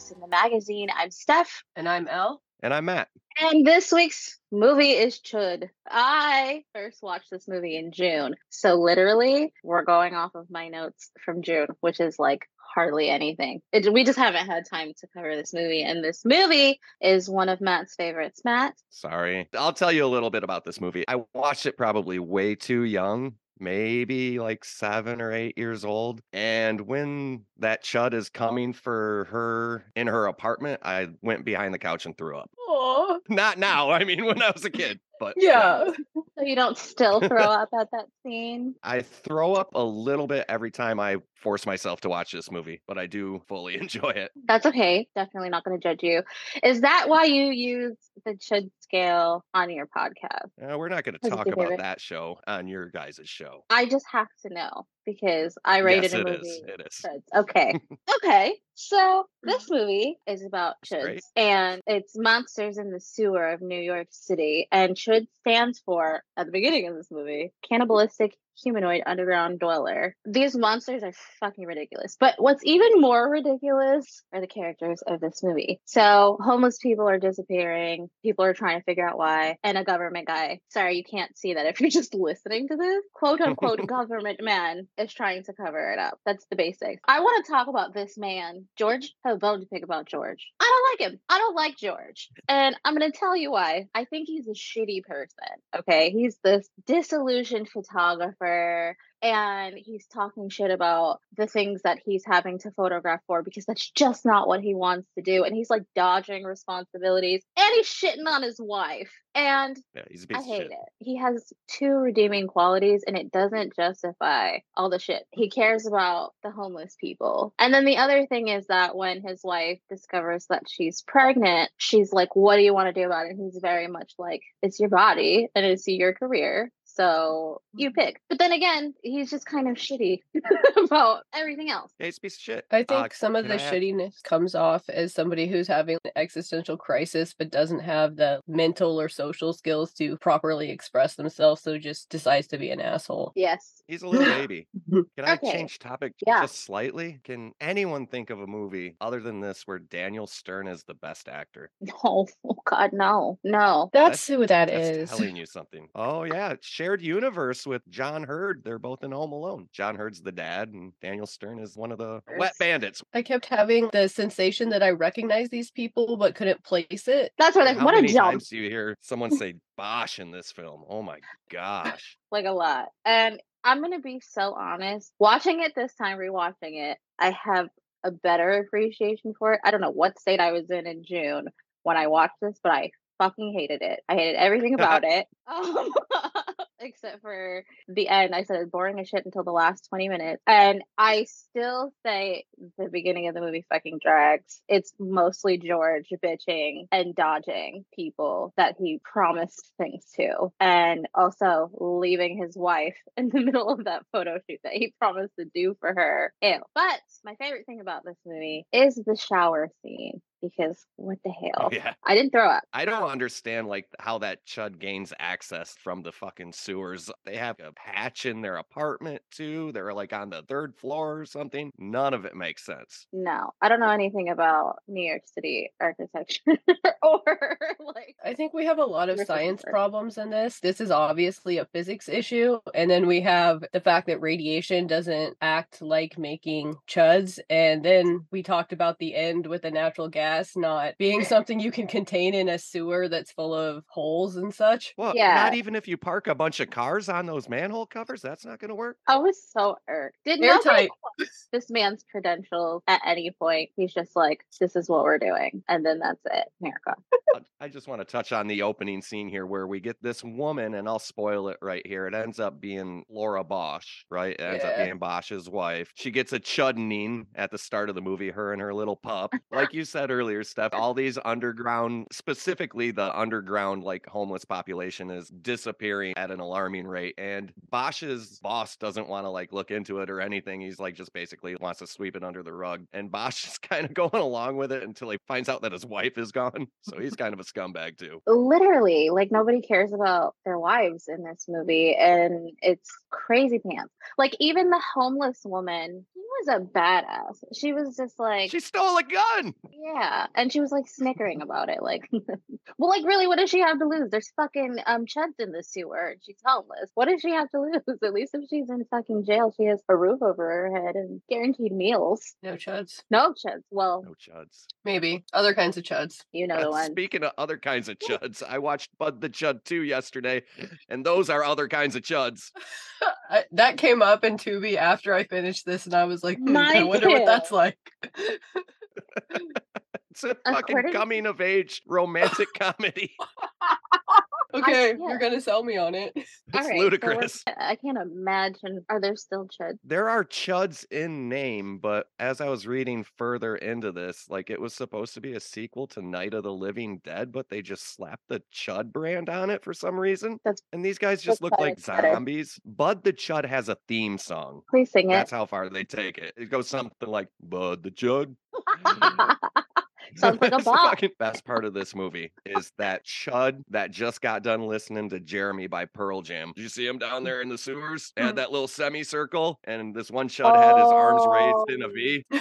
another episode of A Ghost in the Magazine. I'm Stef. And I'm Elle. And I'm Matt. And this week's movie is Chud. I first watched this movie in June. So literally, we're going off of my notes from June, which is like hardly anything. It, we just haven't had time to cover this movie. And this movie is one of Matt's favorites. Matt? Sorry. I'll tell you a little bit about this movie. I watched it probably way too young maybe like seven or eight years old. And when that chud is coming for her in her apartment, I went behind the couch and threw up. Aww. Not now. I mean, when I was a kid, but yeah. So you don't still throw up at that scene? I throw up a little bit every time I force myself to watch this movie, but I do fully enjoy it. That's okay. Definitely not going to judge you. Is that why you use the Chud scale on your podcast? Uh, we're not going to talk about that show on your guys' show. I just have to know because I rated yes, a movie. Is. It is. Okay. okay. So this movie is about Chuds and it's monsters in the sewer of New York City. And Chud stands for, at the beginning of this movie, cannibalistic humanoid underground dweller. These monsters are fucking ridiculous. But what's even more ridiculous are the characters of this movie. So homeless people are disappearing. People are trying to figure out why. And a government guy. Sorry, you can't see that if you're just listening to this. Quote unquote government man is trying to cover it up. That's the basics. I want to talk about this man. George, I have a bone to pick about George. I don't like him. I don't like George. And I'm going to tell you why. I think he's a shitty person. Okay. He's this disillusioned photographer and he's talking shit about the things that he's having to photograph for because that's just not what he wants to do. And he's like dodging responsibilities and he's shitting on his wife. And yeah, he's I hate shit. it. He has two redeeming qualities and it doesn't justify all the shit. He cares about the homeless people. And then the other thing is that when his wife discovers that she's pregnant, she's like, What do you want to do about it? And he's very much like, It's your body and it's your career. So you Mm-hmm. pick. But then again, he's just kind of shitty about everything else. Yeah, he's a piece of shit. I think Uh, some of the I add- shittiness comes off as somebody who's having an existential crisis but doesn't have the mental or social skills to properly express themselves, so just decides to be an asshole. Yes. He's a little baby. Can I Okay. change topic Yeah. just slightly? Can anyone think of a movie other than this where Daniel Stern is the best actor? No. Oh God, no. No. That's, who that That's is. telling you something. Oh yeah, it's shared universe with John Heard. They're both in Home Alone. John Heard's the dad, and Daniel Stern is one of the wet bandits. I kept having the sensation that I recognized these people but couldn't place it. That's what I How what a many jump. times do you hear someone say Bosch in this film? Oh my gosh! like a lot. And I'm gonna be so honest. Watching it this time, rewatching it, I have a better appreciation for it. I don't know what state I was in in June when I watched this, but I fucking hated it. I hated everything about it. Um, except for the end. I said it was boring as shit until the last 20 minutes. And I still say the beginning of the movie fucking drags. It's mostly George bitching and dodging people that he promised things to. And also leaving his wife in the middle of that photo shoot that he promised to do for her. Ew. But my favorite thing about this movie is the shower scene. Because what the hell? Oh, yeah. I didn't throw up. I don't understand like how that chud gains access from the fucking sewers. They have a hatch in their apartment too. They're like on the third floor or something. None of it makes sense. No, I don't know anything about New York City architecture or like. I think we have a lot of science averse. problems in this. This is obviously a physics issue. And then we have the fact that radiation doesn't act like making chuds. And then we talked about the end with the natural gas not being something you can contain in a sewer that's full of holes and such. Well, Yeah. not even if you park a bunch of cars on those manhole covers, that's not going to work. I was so irked. Did nobody Airtight. question this man's credentials at any point? He's just like, "This is what we're doing," and then that's it. America. I just want to touch on the opening scene here where we get this woman, and I'll spoil it right here. It ends up being Laura Bosch, right? It ends up being Bosch's wife. She gets a chuddening at the start of the movie, her and her little pup. Like you said earlier, Stef, all these underground, specifically the underground, like homeless population is disappearing at an alarming rate. And Bosch's boss doesn't want to like look into it or anything. He's like just basically wants to sweep it under the rug. And Bosch is kind of going along with it until he finds out that his wife is gone. So he's kind of a scumbag too. Literally, like nobody cares about their wives in this movie, and it's crazy pants. Like even the homeless woman, was a badass. She was just like she stole a gun. Yeah, and she was like snickering about it. Like, well, like really, what does she have to lose? There's fucking um chuds in the sewer. And she's homeless. What does she have to lose? At least if she's in fucking jail, she has a roof over her head and guaranteed meals. No chuds. No chuds. Well, no chuds. Maybe other kinds of chuds. You know the one. Speaking of other kinds of chuds, I watched Bud the Chud 2 yesterday, and those are other kinds of chuds. I, that came up in Tubi after I finished this, and I was like, hmm, I wonder what that's like. it's a fucking According- coming of age romantic comedy. Okay, I, you're gonna sell me on it. It's right, ludicrous. So I can't imagine. Are there still chuds? There are chuds in name, but as I was reading further into this, like it was supposed to be a sequel to Night of the Living Dead, but they just slapped the chud brand on it for some reason. That's, and these guys just look like zombies. Bud the Chud has a theme song. Please sing it. That's how far they take it. It goes something like Bud the Chud. Sounds like a bop. The fucking best part of this movie is that Chud that just got done listening to Jeremy by Pearl Jam. Did you see him down there in the sewers? Had mm. that little semicircle, and this one Chud oh. had his arms raised in a V.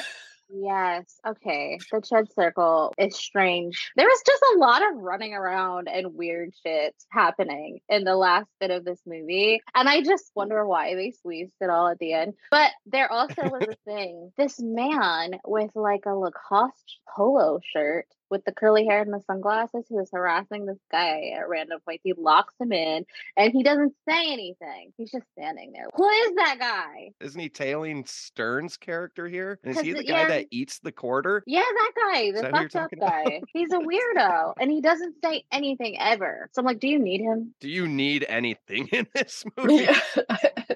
Yes. Okay. The Chud Circle is strange. There was just a lot of running around and weird shit happening in the last bit of this movie. And I just wonder why they squeezed it all at the end. But there also was a thing. This man with like a Lacoste polo shirt with the curly hair and the sunglasses who is harassing this guy at random points. He locks him in and he doesn't say anything. He's just standing there. Who is that guy? Isn't he tailing Stern's character here? And is he the guy yeah, that eats the quarter? Yeah, that guy, the fucked up guy. He's a weirdo and he doesn't say anything ever. So I'm like, do you need him? Do you need anything in this movie?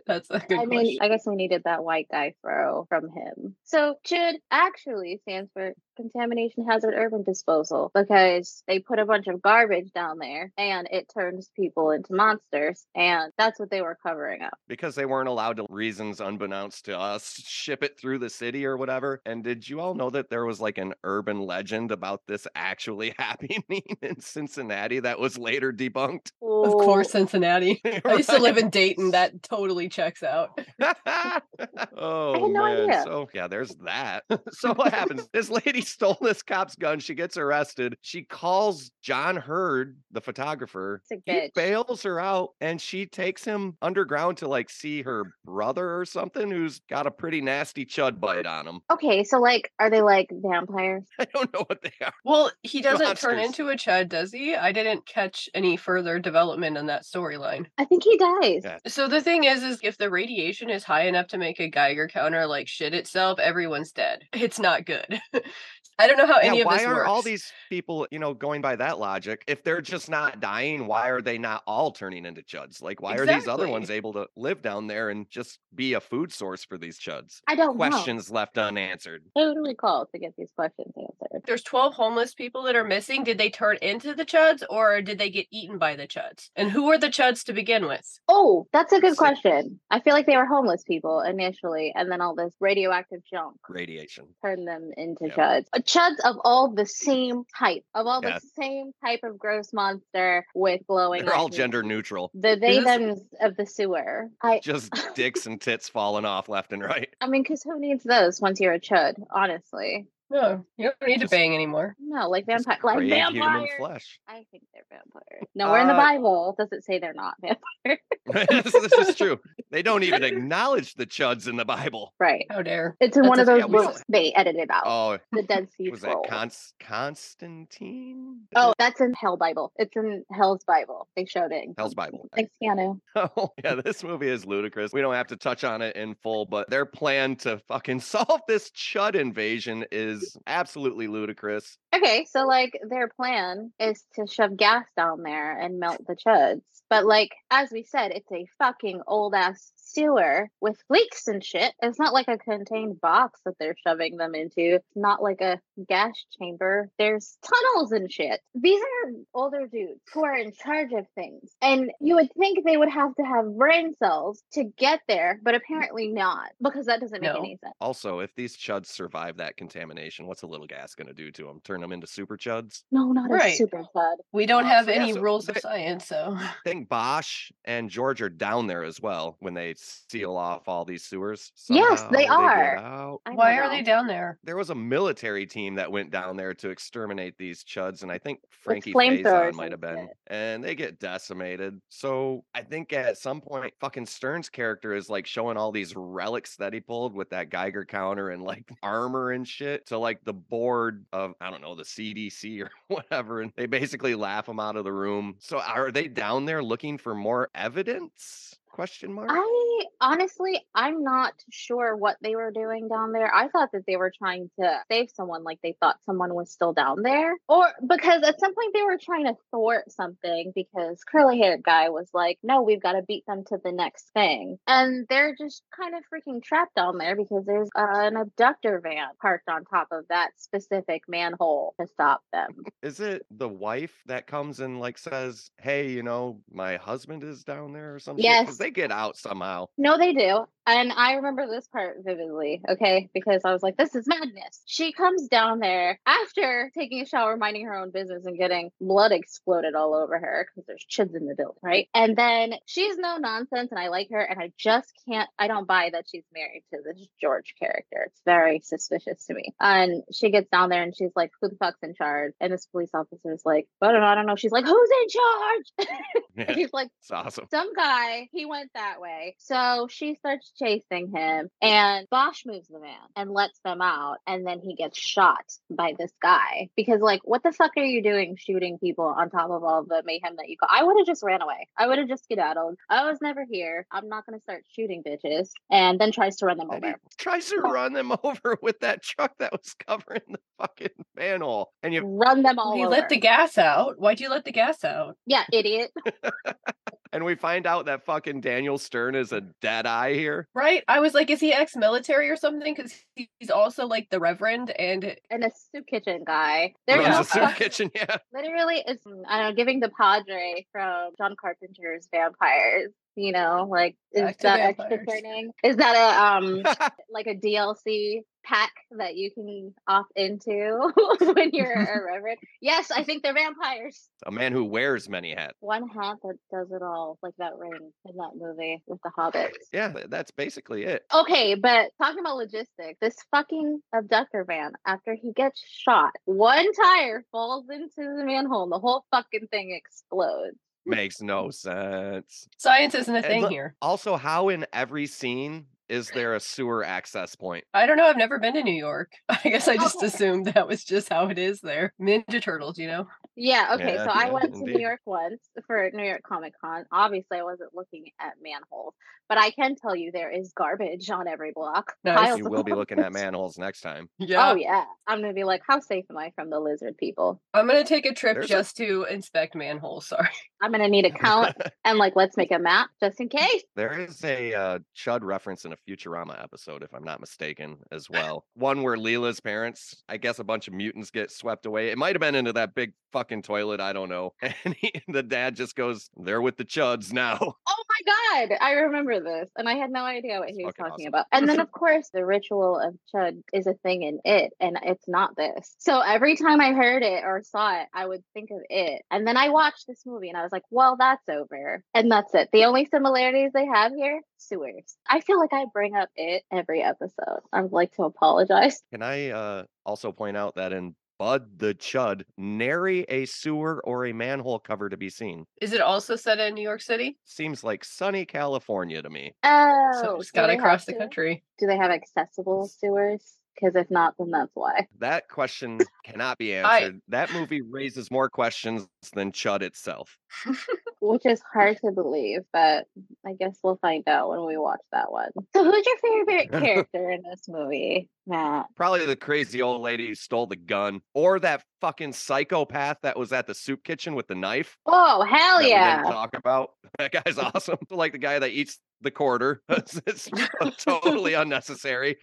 That's a good I mean, question. I guess we needed that white guy throw from him. So Chud actually stands for contamination hazard urban disposal because they put a bunch of garbage down there and it turns people into monsters and that's what they were covering up. Because they weren't allowed to reasons unbeknownst to us ship it through the city or whatever. And did you all know that there was like an urban legend about this actually happening in cincinnati that was later debunked? Of course cincinnati. Right? i used to live in dayton. That totally checks out. Oh no man. idea. so yeah there's that. So what happens? This lady stole this cop's gun. She gets arrested. She calls John Heard, the photographer. He bails her out and she takes him underground to like see her brother or something who's got a pretty nasty chud bite on him. Okay, so like, are they like vampires? I don't know what they are. Well, he doesn't Monsters. turn into a chud, does he? I didn't catch any further development in that storyline. I think he dies. Yeah. So the thing is, is if the radiation is high enough to make a Geiger counter like shit itself, everyone's dead. It's not good. I don't know how yeah, any of why this are works. all these people, you know, going by that logic? If they're just not dying, why are they not all turning into chuds? Like, why exactly. are these other ones able to live down there and just be a food source for these chuds? I don't questions know. left unanswered. Who do we call to get these questions answered? There's 12 homeless people that are missing. Did they turn into the chuds or did they get eaten by the chuds? And who are the chuds to begin with? Oh, that's a good question. I feel like they were homeless people initially, and then all this radioactive junk, radiation, turned them into yep. chuds. Chuds of all the same type, of all the same type of gross monster with glowing. They're all gender neutral. The they them of the sewer. I just dicks and tits falling off left and right. I mean, because who needs those once you're a chud? Honestly. No, you don't need to bang anymore. No, like vampire, like vampires. Human flesh. I think they're vampires. Nowhere uh, in the uh Bible does it say they're not vampires. this is true. They don't even acknowledge the chuds in the Bible. Right. How dare? It's in That's one of those yeah, books they edited out. Oh, the Dead Sea was Scrolls. that Const- Constantine? Oh, that's in Hell Bible. It's in Hell's Bible. They showed it. Hell's Bible. Thanks, Keanu. Oh yeah, this movie is ludicrous. We don't have to touch on it in full, but their plan to fucking solve this chud invasion is absolutely ludicrous. Okay, so like their plan is to shove gas down there and melt the chuds. But like as we said, it's a fucking old ass sewer with leaks and shit. It's not like a contained box that they're shoving them into. It's not like a gas chamber. There's tunnels and shit. These are older dudes who are in charge of things. And you would think they would have to have brain cells to get there, but apparently not because that doesn't make no. any sense. Also, if these chuds survive that contamination, what's a little gas going to do to them? Turn them into super chuds. No, not Right. a super chud. We don't Uh, have yeah, any so rules of science, so I think Bosch and George are down there as well when they seal off all these sewers. Yes, they are. out. I why don't are they down there? There was a military team that went down there to exterminate these chuds, and I think Frankie Faison might have been, shit. and they get decimated. So I think at some point, fucking Stern's character is like showing all these relics that he pulled with that Geiger counter and like armor and shit to like the board of I don't know the CDC or whatever, and they basically laugh them out of the room. So are they down there looking for more evidence? Question mark. I honestly, I'm not sure what they were doing down there. I thought that they were trying to save someone, like they thought someone was still down there, or because at some point they were trying to thwart something because curly haired guy was like, "No, we've got to beat them to the next thing," and they're just kind of freaking trapped down there because there's uh, an abductor van parked on top of that specific manhole to stop them. Is it the wife that comes and like says, "Hey, you know, my husband is down there" or something? Yes. They get out somehow. No, they do. And I remember this part vividly, okay? Because I was like, this is madness. She comes down there after taking a shower, minding her own business, and getting blood exploded all over her because there's chuds in the building, right? And then she's no nonsense, and I like her, and I just can't, I don't buy that she's married to this George character. It's very suspicious to me. And she gets down there and she's like, who the fuck's in charge? And this police officer is like, I don't know, I don't know. She's like, who's in charge? Yeah, he's like, it's awesome. some guy, he went that way. So she starts chasing him, and Bosch moves the van and lets them out. And then he gets shot by this guy because, like, what the fuck are you doing shooting people on top of all the mayhem that you got? I would have just ran away. I would have just skedaddled. I was never here. I'm not going to start shooting bitches. And then tries to run them And he over. tries to run them over with that truck that was covering the fucking manhole, and you Run them all you over. let the gas out. Why'd you let the gas out? yeah, idiot. and we find out that fucking Daniel Stern is a dead eye here. Right? I was like, is he ex-military or something? Because he's also like the Reverend, and And a soup kitchen guy. There's no a soup kitchen, yeah. literally it's I don't know, giving the Padre from John Carpenter's Vampires. You know, like is Back that extra training? Is that a um like a DLC pack that you can opt into when you're a reverend? Yes, I think they're vampires. a man who wears many hats. One hat that does it all, like that ring in that movie with the hobbits. Yeah, that's basically it. Okay, but talking about logistics, this fucking abductor van, after he gets shot, one tire falls into the manhole and the whole fucking thing explodes. Makes no sense. science isn't a thing look- here. Also, how in every scene is there a sewer access point? I don't know. I've never been to New York. I guess I just assumed that was just how it is there. Ninja Turtles, you know. Yeah, okay. Yeah, so I yeah, went to. New York once for New York Comic Con. Obviously, I wasn't looking at manholes, but I can tell you there is garbage on every block. Nice. You of will be looking at manholes next time. Yeah. Oh yeah, I'm gonna be like, how safe am I from the lizard people? I'm gonna take a trip There's a- just to inspect manholes. Sorry. I'm gonna need a count and like let's make a map just in case. There is a uh, Chud reference in a Futurama episode, if I'm not mistaken, as well. One where Leela's parents, I guess a bunch of mutants get swept away. It might have been into that big fucking toilet. I don't know. And he, the dad just goes, They're with the Chuds now. Oh my god, I remember this, and I had no idea what he was talking awesome. about. And then, of course, the ritual of Chud is a thing in it, and it's not this. So every time I heard it or saw it, I would think of it. And then I watched this movie, and I was like, well, that's over, and that's it. The only similarities they have here, sewers. I feel like I bring up it every episode. I would like to apologize. Can I uh, also point out that in Bud the Chud, nary a sewer or a manhole cover to be seen. Is it also set in New York City? Seems like sunny California to me. Oh, so it's do got they to cross the country. Do they have accessible sewers? Because if not, then that's why. That question cannot be I- answered. That movie raises more questions than Chud itself. Which is hard to believe, but I guess we'll find out when we watch that one. So, who's your favorite character in this movie, Matt? Probably the crazy old lady who stole the gun, or that fucking psychopath that was at the soup kitchen with the knife. Oh, hell yeah! talk about. That guy's awesome. Like the guy that eats the quarter. it's it's totally unnecessary.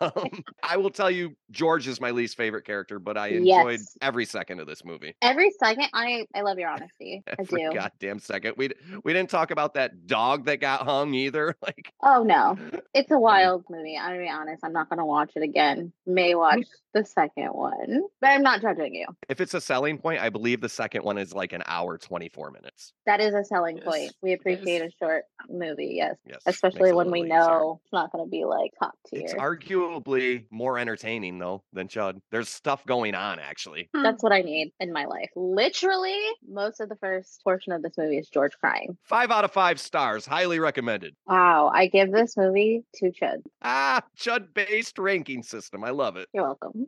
Um, I will tell you, George is my least favorite character, but I enjoyed Yes. every second of this movie. Every second, I I love your honesty. I do. goddamn second. We we didn't talk about that dog that got hung either. Like Oh no, it's a wild movie. I'm gonna be honest. I'm not gonna watch it again. May watch the second one, but I'm not judging you. If it's a selling point, I believe the second one is like an hour, 24 minutes. That is a selling Yes, point. We appreciate is. a short movie, yes. Yes. Especially makes it a when we little easier. know it's not going to be like top tier. It's arguably more entertaining though than Chud. There's stuff going on actually. That's what I need in my life. Literally, most of the first portion of this movie is George crying. Five out of five stars, highly recommended. Wow, I give this movie two chuds. Ah, Chud based ranking system. I love it. You're welcome.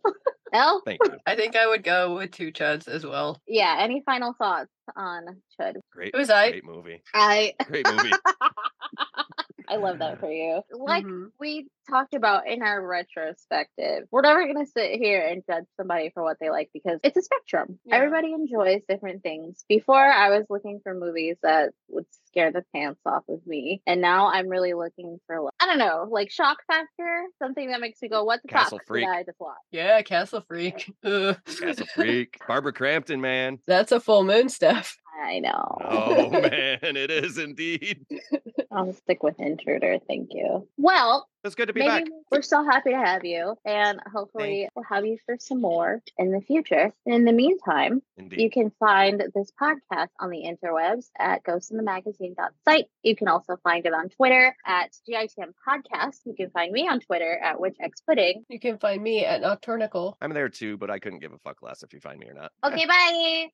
Elle? Thank you. I think I would go with two chuds as well. Yeah, any final thoughts on Chud? Great. It was I. Great movie. I Great movie. I love that for you. Like Mhm. we talked about in our retrospective, we're never gonna sit here and judge somebody for what they like because it's a spectrum. Yeah. Everybody enjoys different things. Before I was looking for movies that would scare the pants off of me. And now I'm really looking for like, I don't know, like shock factor, something that makes me go, What the Castle fuck Freak. did I just watch? Yeah, Castle Freak. Castle Freak. Barbara Crampton, man. That's a full moon stuff. I know. Oh man, it is indeed. I'll stick with intruder, thank you. Well, It's good to be maybe back. we're so happy to have you and hopefully we'll have you for some more in the future and in the meantime Indeed. you can find this podcast on the interwebs at ghostinthemagazine.site you can also find it on twitter at gitm podcast you can find me on twitter at witchxpudding You can find me at Nocturnical. I'm there too, but I couldn't give a fuck less if you find me or not. okay bye